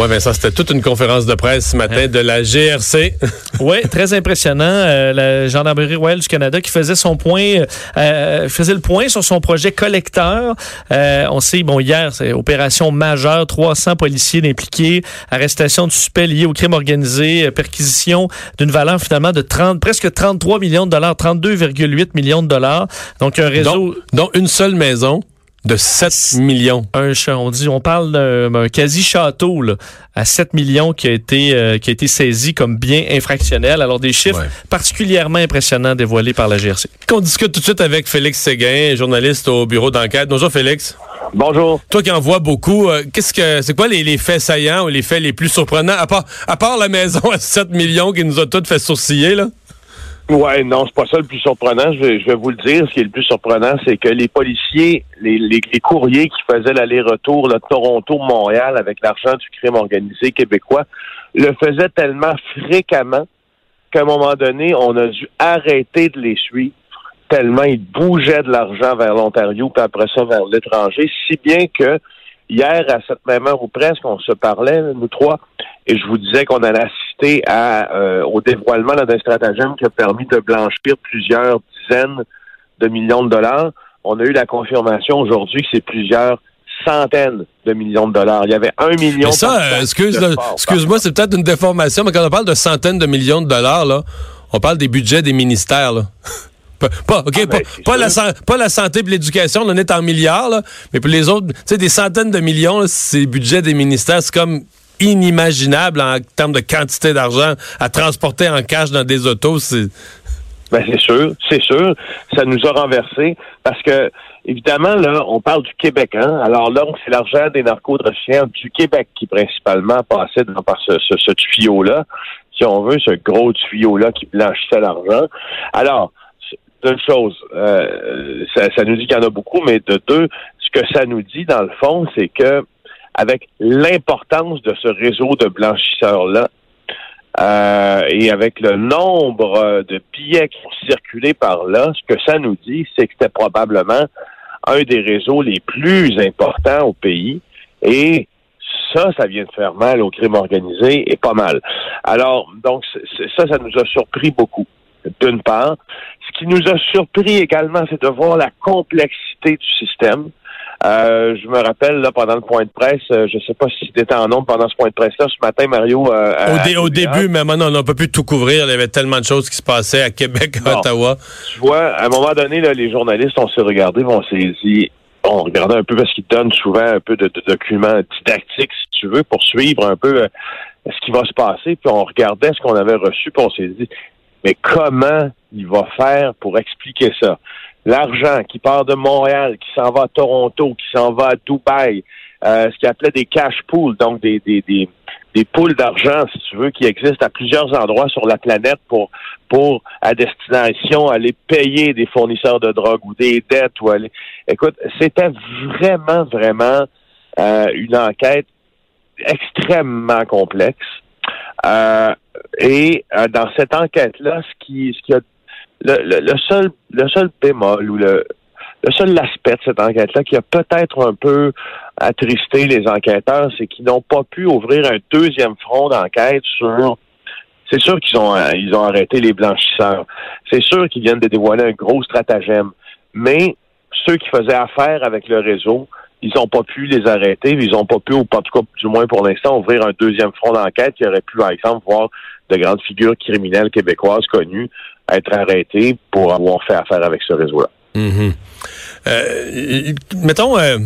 Oui, Vincent, c'était toute une conférence de presse ce matin de la GRC. oui, très impressionnant. Euh, la Gendarmerie royale du Canada qui faisait son point, euh, faisait le point sur son projet collecteur. Euh, on sait, bon, hier, c'est opération majeure, 300 policiers impliqués, arrestation de suspects liés au crime organisé, euh, perquisition d'une valeur finalement de 30, presque 33 millions de dollars, 32,8 millions de dollars. Donc, un réseau... dont une seule maison de 7 millions. Un, on dit, on parle d'un quasi château là, à 7 millions qui a été euh, qui a été saisi comme bien infractionnel. Alors des chiffres particulièrement impressionnants dévoilés par la GRC. Qu'on discute tout de suite avec Félix Séguin, journaliste au bureau d'enquête. Bonjour Félix. Bonjour. Toi qui en vois beaucoup, euh, qu'est-ce que c'est quoi les, faits saillants ou les faits les plus surprenants? À part à part la maison à 7 millions qui nous a toutes fait sourciller là? Ouais, non, c'est pas ça le plus surprenant. Je vais, vous le dire. Ce qui est le plus surprenant, c'est que les policiers, les, les, courriers qui faisaient l'aller-retour de Toronto-Montréal avec l'argent du crime organisé québécois le faisaient tellement fréquemment qu'à un moment donné, on a dû arrêter de les suivre tellement ils bougeaient de l'argent vers l'Ontario puis après ça vers l'étranger, si bien que hier, à cette même heure ou presque, on se parlait, nous trois, et je vous disais qu'on allait assister à, euh, au dévoilement d'un stratagème qui a permis de blanchir plusieurs dizaines de millions de dollars. On a eu la confirmation aujourd'hui que c'est plusieurs centaines de millions de dollars. Il y avait un million. Mais ça, euh, excuse, excuse-moi, c'est peut-être une déformation, mais quand on parle de centaines de millions de dollars, là, on parle des budgets des ministères. Là. Pas, OK, ah, ben, pas, la, pas la santé et l'éducation, on est en milliards, là, mais pour les autres, tu sais, des centaines de millions, c'est le budget des ministères, c'est comme inimaginable en termes de quantité d'argent à transporter en cash dans des autos. C'est ben, c'est sûr, c'est sûr. Ça nous a renversé parce que, évidemment, là, on parle du Québec, hein. Alors là, c'est l'argent des narcotrafiquants du Québec qui principalement passait dans, par ce, tuyau-là, si on veut, ce gros tuyau-là qui blanchissait l'argent. Alors, deux choses. Euh, ça, nous dit qu'il y en a beaucoup, mais de deux, ce que ça nous dit, dans le fond, c'est que avec l'importance de ce réseau de blanchisseurs-là, euh, et avec le nombre de billets qui ont circulé par là, ce que ça nous dit, c'est que c'était probablement un des réseaux les plus importants au pays. Et ça, ça vient de faire mal au crime organisé et pas mal. Alors, donc, ça, ça nous a surpris beaucoup d'une part. Ce qui nous a surpris également, c'est de voir la complexité du système. Euh, je me rappelle là pendant le point de presse, euh, je ne sais pas si tu étais en nombre pendant ce point de presse là ce matin, Mario. Euh, au, début, mais maintenant on n'a pas pu tout couvrir. Il y avait tellement de choses qui se passaient à Québec, à Ottawa. Tu vois, à un moment donné, là, les journalistes, on s'est regardé, on s'est dit, on regardait un peu parce qu'ils donnent souvent un peu de, documents didactiques, si tu veux, pour suivre un peu ce qui va se passer. Puis on regardait ce qu'on avait reçu, puis on s'est dit, mais comment il va faire pour expliquer ça? L'argent qui part de Montréal, qui s'en va à Toronto, qui s'en va à Dubaï, euh, ce qu'il appelait des cash pools, donc des, des, des, des poules d'argent, si tu veux, qui existent à plusieurs endroits sur la planète pour, pour à destination aller payer des fournisseurs de drogue ou des dettes ou aller. Écoute, c'était vraiment, vraiment euh, une enquête extrêmement complexe. Euh, et euh, dans cette enquête-là, ce qui, ce qui a le, seul le seul bémol ou le, le seul aspect de cette enquête-là qui a peut-être un peu attristé les enquêteurs, c'est qu'ils n'ont pas pu ouvrir un deuxième front d'enquête sur. C'est sûr qu'ils ont ils ont arrêté les blanchisseurs. C'est sûr qu'ils viennent de dévoiler un gros stratagème. Mais ceux qui faisaient affaire avec le réseau, ils n'ont pas pu les arrêter, ils n'ont pas pu, ou en tout cas, du moins pour l'instant, ouvrir un deuxième front d'enquête qui aurait pu, par exemple, voir de grandes figures criminelles québécoises connues être arrêtées pour avoir fait affaire avec ce réseau-là. Mm-hmm. Euh, mettons, euh,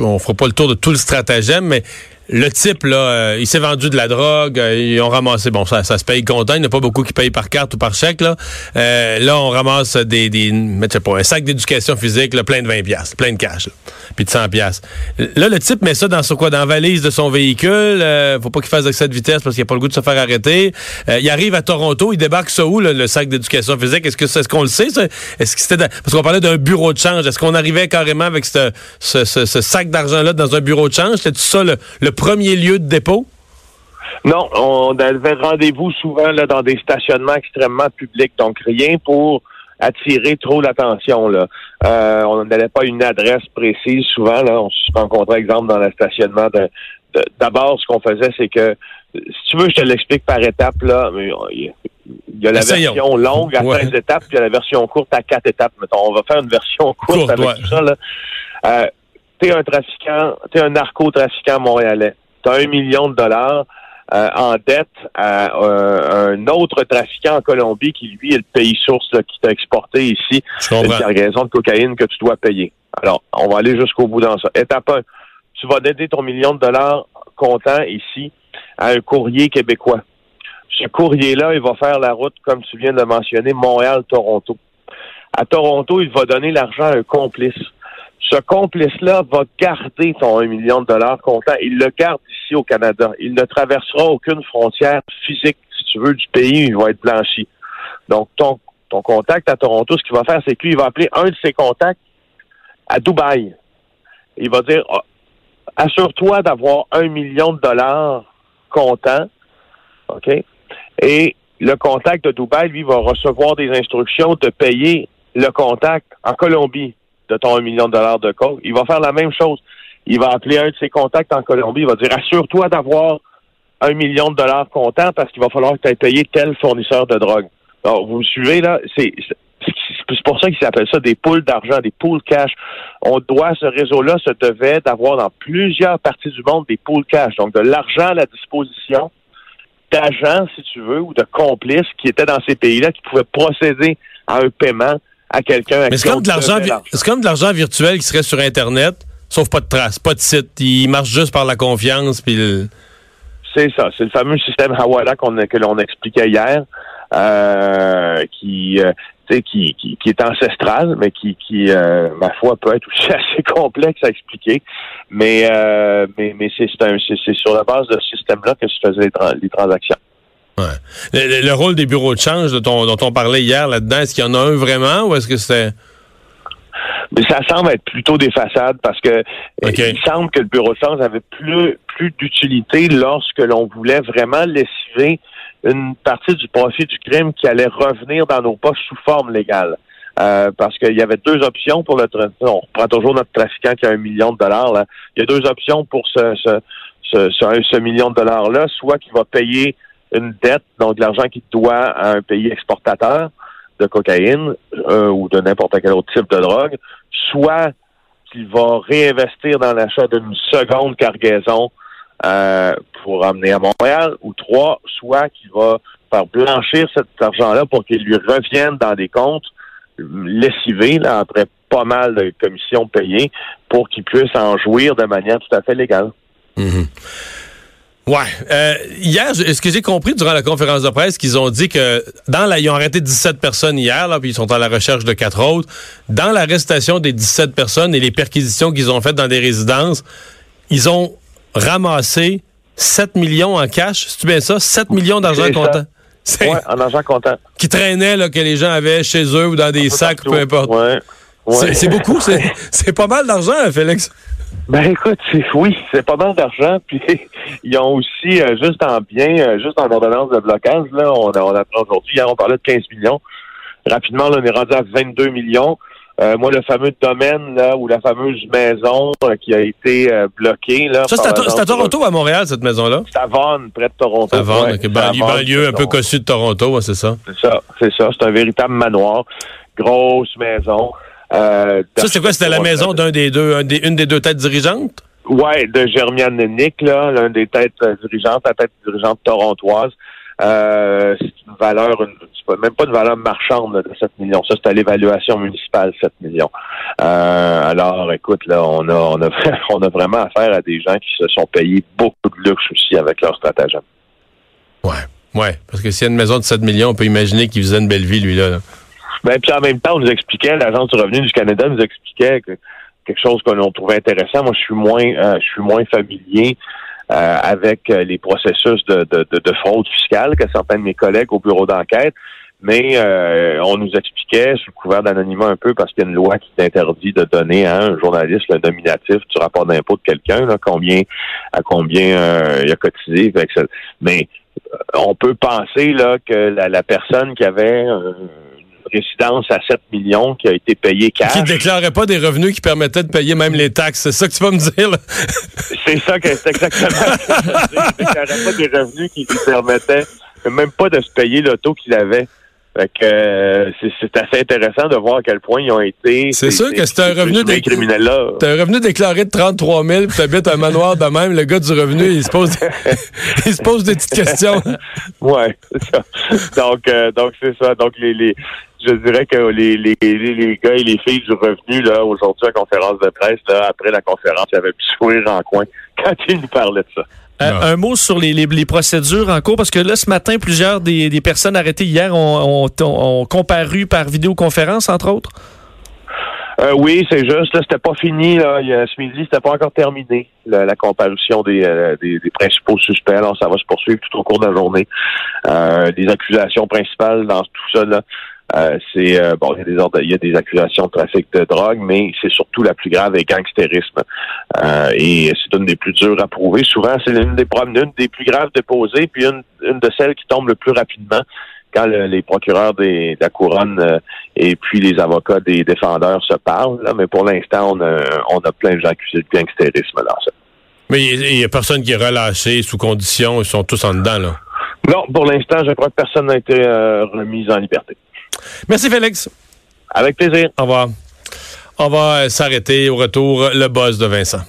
on fera pas le tour de tout le stratagème, mais le type, là, euh, il s'est vendu de la drogue, euh, ils ont ramassé, bon, ça, ça se paye content, il n'y a pas beaucoup qui payent par carte ou par chèque, là. Euh, là, on ramasse des, des je sais pas, un sac d'éducation physique, là, plein de 20 piastres, plein de cash, là, puis de 100 piastres. Là, le type met ça dans son, quoi, dans la valise de son véhicule, faut pas qu'il fasse excès de vitesse parce qu'il a pas le goût de se faire arrêter. il arrive à Toronto, il débarque ça où, le sac d'éducation physique? Est-ce que c'est ce qu'on le sait, Est-ce que c'était, parce qu'on parlait d'un bureau de change, est-ce qu'on arrivait carrément avec ce, sac d'argent-là dans un bureau de change? C'était ça le, le premier lieu de dépôt? Non, on avait rendez-vous souvent là, dans des stationnements extrêmement publics, donc rien pour attirer trop l'attention. Là. Euh, on n'avait pas une adresse précise souvent. Là. On se rencontrait, exemple, dans le stationnement. De, D'abord, ce qu'on faisait, c'est que, si tu veux, je te l'explique par étapes. Là, il y a la version longue à 13 étapes, puis il y a la version courte à 4 étapes. Mettons, on va faire une version courte, avec tout ça. Là. Euh, t'es un trafiquant, t'es un narcotrafiquant montréalais. T'as un million de dollars euh, en dette à euh, un autre trafiquant en Colombie qui, lui, est le pays source qui t'a exporté ici une cargaison de cocaïne que tu dois payer. Alors, on va aller jusqu'au bout dans ça. Étape 1, tu vas donner ton million de dollars comptant ici à un courrier québécois. Ce courrier-là, il va faire la route, comme tu viens de mentionner, Montréal-Toronto. À Toronto, il va donner l'argent à un complice ce complice-là va garder ton 1 million de dollars comptant. Il le garde ici au Canada. Il ne traversera aucune frontière physique, si tu veux, du pays il va être blanchi. Donc, ton, ton contact à Toronto, ce qu'il va faire, c'est qu'il va appeler un de ses contacts à Dubaï. Il va dire, ah, assure-toi d'avoir un million de dollars comptant, OK? Et le contact de Dubaï, lui, va recevoir des instructions de payer le contact en Colombie de ton 1 million de dollars de coke. Il va faire la même chose. Il va appeler un de ses contacts en Colombie. Il va dire assure-toi d'avoir un million de dollars comptant parce qu'il va falloir que tu aies payé tel fournisseur de drogue. Alors, vous me suivez, là? C'est, pour ça qu'ils s'appellent ça des poules d'argent, des poules cash. On doit, ce réseau-là se devait d'avoir dans plusieurs parties du monde des poules cash. Donc, de l'argent à la disposition d'agents, si tu veux, ou de complices qui étaient dans ces pays-là, qui pouvaient procéder à un paiement à quelqu'un. Mais c'est comme de l'argent, c'est comme de l'argent virtuel qui serait sur Internet, sauf pas de traces, pas de site. Il marche juste par la confiance, puis. C'est ça, c'est le fameux système Hawala qu'on que l'on expliquait hier, euh, qui, euh, qui, qui, qui, est ancestral, mais qui, qui euh, ma foi, peut être aussi assez complexe à expliquer. Mais, euh, mais, mais c'est sur la base de ce système-là que se faisaient les transactions. Ouais. Le, rôle des bureaux de change dont, dont on parlait hier là-dedans, est-ce qu'il y en a un vraiment ou est-ce que c'est... Mais ça semble être plutôt des façades parce que euh, il semble que le bureau de change avait plus, plus d'utilité lorsque l'on voulait vraiment lessiver une partie du profit du crime qui allait revenir dans nos poches sous forme légale. Euh, parce qu'il y avait deux options pour le on reprend toujours notre trafiquant qui a un million de dollars là. Il y a deux options pour ce ce, ce, ce, ce million de dollars là, soit qu'il va payer une dette, donc de l'argent qu'il doit à un pays exportateur de cocaïne euh, ou de n'importe quel autre type de drogue, soit qu'il va réinvestir dans l'achat d'une seconde cargaison euh, pour amener à Montréal, ou trois, soit qu'il va faire blanchir cet argent-là pour qu'il lui revienne dans des comptes lessivés, après pas mal de commissions payées, pour qu'il puisse en jouir de manière tout à fait légale. Mm-hmm. Ouais. Euh, hier, ce que j'ai compris durant la conférence de presse, qu'ils ont dit que dans la, ils ont arrêté 17 personnes hier, là, puis ils sont à la recherche de quatre autres. Dans l'arrestation des 17 personnes et les perquisitions qu'ils ont faites dans des résidences, ils ont ramassé 7 millions en cash. C'est bien ça? 7 millions d'argent comptant. Oui, en argent comptant. Qui traînait, là, que les gens avaient chez eux ou dans des sacs, peu importe. Ouais. C'est beaucoup, c'est pas mal d'argent, Félix. Ben écoute, oui, c'est pas mal d'argent. Puis ils ont aussi, euh, juste en bien, euh, juste en ordonnance de blocage, là, on, on apprend aujourd'hui, hier on parlait de 15 millions. Rapidement, là, on est rendu à 22 millions. Euh, moi, le fameux domaine là, ou la fameuse maison qui a été bloquée. Là, ça, c'est à, Toronto ou à Montréal, cette maison-là? C'est à Vaughan, près de Toronto. À Vaughan, ouais, banlieue un peu cossu de Toronto, c'est ça? C'est ça, c'est ça. C'est un véritable manoir. Grosse maison. Euh, ça, c'est quoi? C'était la maison d'un des deux, une des deux têtes dirigeantes? Oui, de Germiane Nick, là, l'un des têtes euh, dirigeantes, la tête dirigeante torontoise. Euh, c'est une valeur, une, même pas une valeur marchande de 7 millions. Ça, c'est à l'évaluation municipale, 7 millions. Euh, alors, écoute, là, on a, on a, on a vraiment affaire à des gens qui se sont payés beaucoup de luxe aussi avec leur stratagème. Ouais, ouais. Parce que s'il y a une maison de 7 millions, on peut imaginer qu'il faisait une belle vie, lui, là. Ben, puis en même temps, on nous expliquait, l'Agence du revenu du Canada nous expliquait que quelque chose qu'on trouvait intéressant. Moi, je suis moins, euh, je suis moins familier euh, avec euh, les processus de, de, de, fraude fiscale que certains de mes collègues au bureau d'enquête. Mais on nous expliquait, sous le couvert d'anonymat un peu, parce qu'il y a une loi qui t'interdit de donner à un journaliste le nominatif du rapport d'impôt de quelqu'un, combien à combien il a cotisé. Mais on peut penser là que la, la personne qui avait résidence à 7 millions qui a été payée cash. Qui ne déclarait pas des revenus qui permettaient de payer même les taxes. C'est ça que tu vas me dire, C'est ça que c'est exactement ce que je Il ne déclarait pas des revenus qui lui permettaient même pas de se payer l'auto qu'il avait. Fait que euh, c'est assez intéressant de voir à quel point ils ont été. C'est sûr que c'est un revenu des criminels-là. un revenu déclaré de 33 000 puis t'habites un manoir de même. Le gars du revenu, il se pose, il se pose des petites questions. ouais, c'est ça. Donc, euh, donc c'est ça. Donc les, les je dirais que les, les, les, gars et les filles du revenu, là, aujourd'hui, à la conférence de presse, là, après la conférence, il y avait pu sourire en coin quand ils nous parlaient de ça. Euh, un mot sur les, les, procédures en cours, parce que là, ce matin, plusieurs des, des personnes arrêtées hier ont, ont, ont, comparu par vidéoconférence, entre autres? Euh, oui, c'est juste. Là, c'était pas fini. Là. ce midi, c'était pas encore terminé la, la comparution des, euh, des, des, principaux suspects. Alors, ça va se poursuivre tout au cours de la journée. Euh, des accusations principales dans tout ça, là, euh, c'est euh, bon, il y a des ordres, il y a des accusations de trafic de drogue, mais c'est surtout la plus grave est gangstérisme. Euh, et c'est une des plus dures à prouver. Souvent, c'est l'une des une des plus graves déposées, puis une, une de celles qui tombe le plus rapidement quand les procureurs des, de la couronne et puis les avocats des défendeurs se parlent. Là, mais pour l'instant, on a, on a plein de gens accusés de gangstérisme dans ça. Mais il n'y a, personne qui est relâché sous condition. Ils sont tous en dedans, là. Non, pour l'instant, je crois que personne n'a été remis en liberté. Merci, Félix. Avec plaisir. Au revoir. On va s'arrêter au retour, le boss de Vincent.